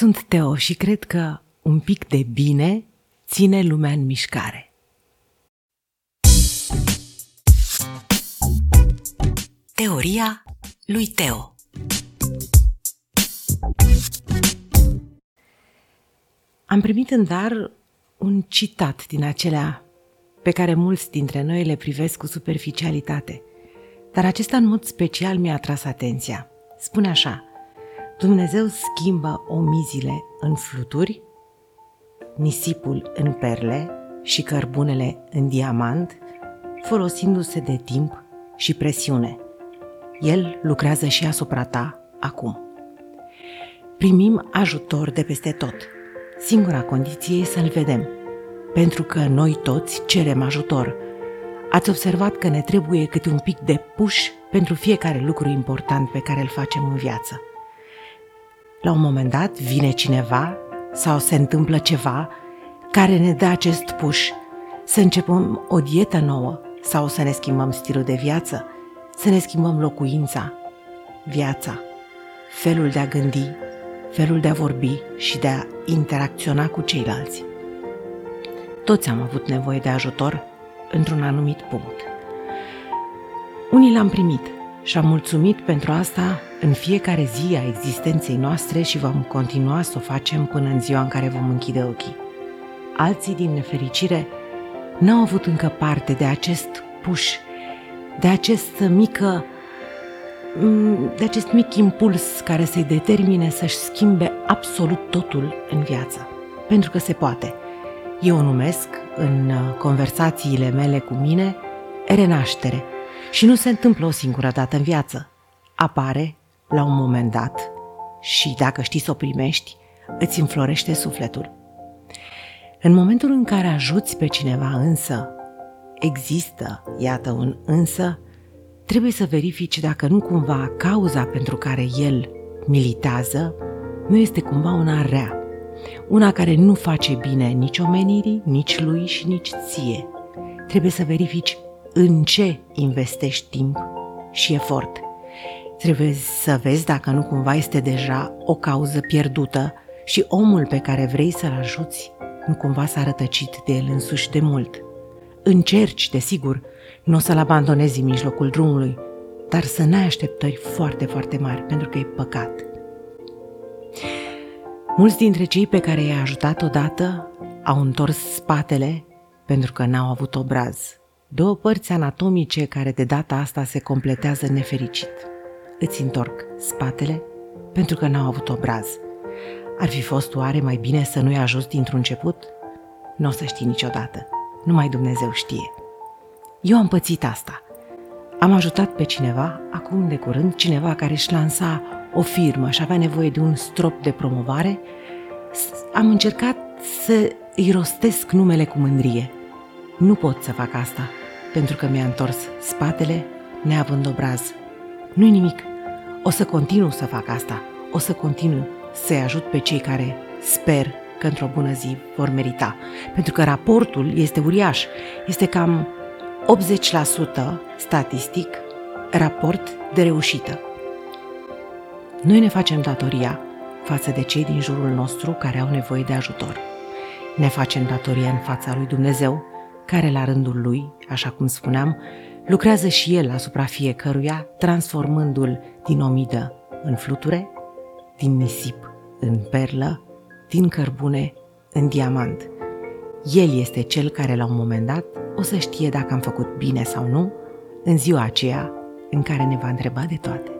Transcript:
Sunt Teo și cred că un pic de bine ține lumea în mișcare. Teoria lui Teo Am primit în dar un citat din acelea pe care mulți dintre noi le privesc cu superficialitate, dar acesta în mod special mi-a atras atenția. Spune așa – Dumnezeu schimbă omizile în fluturi, nisipul în perle și cărbunele în diamant, folosindu-se de timp și presiune. El lucrează și asupra ta acum. Primim ajutor de peste tot. Singura condiție e să-l vedem, pentru că noi toți cerem ajutor. Ați observat că ne trebuie câte un pic de puș pentru fiecare lucru important pe care îl facem în viață. La un moment dat vine cineva sau se întâmplă ceva care ne dă acest puș să începem o dietă nouă sau să ne schimbăm stilul de viață, să ne schimbăm locuința, viața, felul de a gândi, felul de a vorbi și de a interacționa cu ceilalți. Toți am avut nevoie de ajutor într-un anumit punct. Unii l-am primit și am mulțumit pentru asta în fiecare zi a existenței noastre și vom continua să o facem până în ziua în care vom închide ochii. Alții, din nefericire, n-au avut încă parte de acest puș, de această mică mm, de acest mic impuls care să-i determine să-și schimbe absolut totul în viață. Pentru că se poate. Eu o numesc, în uh, conversațiile mele cu mine, renaștere. Și nu se întâmplă o singură dată în viață. Apare la un moment dat și dacă știi să o primești, îți înflorește sufletul. În momentul în care ajuți pe cineva însă, există, iată un însă, trebuie să verifici dacă nu cumva cauza pentru care el militează nu este cumva una rea, una care nu face bine nici omenirii, nici lui și nici ție. Trebuie să verifici în ce investești timp și efort – Trebuie să vezi dacă nu cumva este deja o cauză pierdută și omul pe care vrei să-l ajuți nu cumva s-a rătăcit de el însuși de mult. Încerci, desigur, nu o să-l abandonezi în mijlocul drumului, dar să n-ai așteptări foarte, foarte mari, pentru că e păcat. Mulți dintre cei pe care i-ai ajutat odată au întors spatele pentru că n-au avut obraz. Două părți anatomice care de data asta se completează nefericit îți întorc spatele pentru că n-au avut obraz. Ar fi fost oare mai bine să nu-i ajut dintr-un început? Nu o să știi niciodată. Numai Dumnezeu știe. Eu am pățit asta. Am ajutat pe cineva, acum de curând, cineva care își lansa o firmă și avea nevoie de un strop de promovare. Am încercat să îi rostesc numele cu mândrie. Nu pot să fac asta, pentru că mi-a întors spatele neavând obraz. Nu-i nimic. O să continu să fac asta. O să continu să-i ajut pe cei care sper că într-o bună zi vor merita. Pentru că raportul este uriaș. Este cam 80% statistic raport de reușită. Noi ne facem datoria față de cei din jurul nostru care au nevoie de ajutor. Ne facem datoria în fața lui Dumnezeu, care la rândul lui, așa cum spuneam, lucrează și el asupra fiecăruia, transformându-l din omidă în fluture, din nisip în perlă, din cărbune în diamant. El este cel care la un moment dat o să știe dacă am făcut bine sau nu în ziua aceea în care ne va întreba de toate.